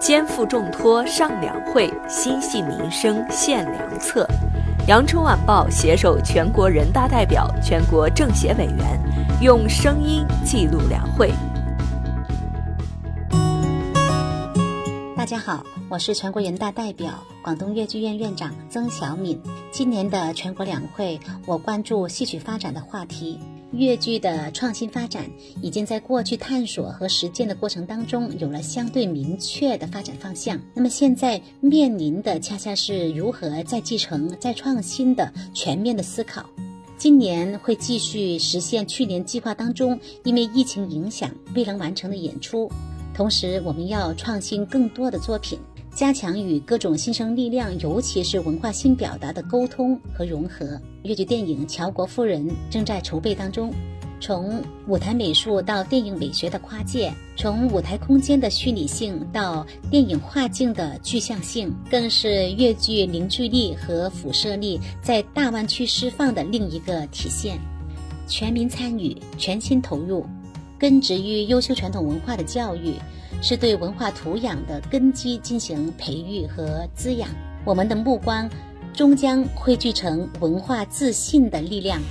肩负重托上两会，心系民生献良策。羊城晚报携手全国人大代表、全国政协委员，用声音记录两会。大家好，我是全国人大代表、广东粤剧院院长曾小敏。今年的全国两会，我关注戏曲发展的话题。粤剧的创新发展已经在过去探索和实践的过程当中有了相对明确的发展方向。那么现在面临的恰恰是如何再继承、再创新的全面的思考。今年会继续实现去年计划当中因为疫情影响未能完成的演出，同时我们要创新更多的作品。加强与各种新生力量，尤其是文化新表达的沟通和融合。粤剧电影《乔国夫人》正在筹备当中，从舞台美术到电影美学的跨界，从舞台空间的虚拟性到电影画境的具象性，更是粤剧凝聚力和辐射力在大湾区释放的另一个体现。全民参与，全心投入，根植于优秀传统文化的教育。是对文化土壤的根基进行培育和滋养，我们的目光终将汇聚成文化自信的力量。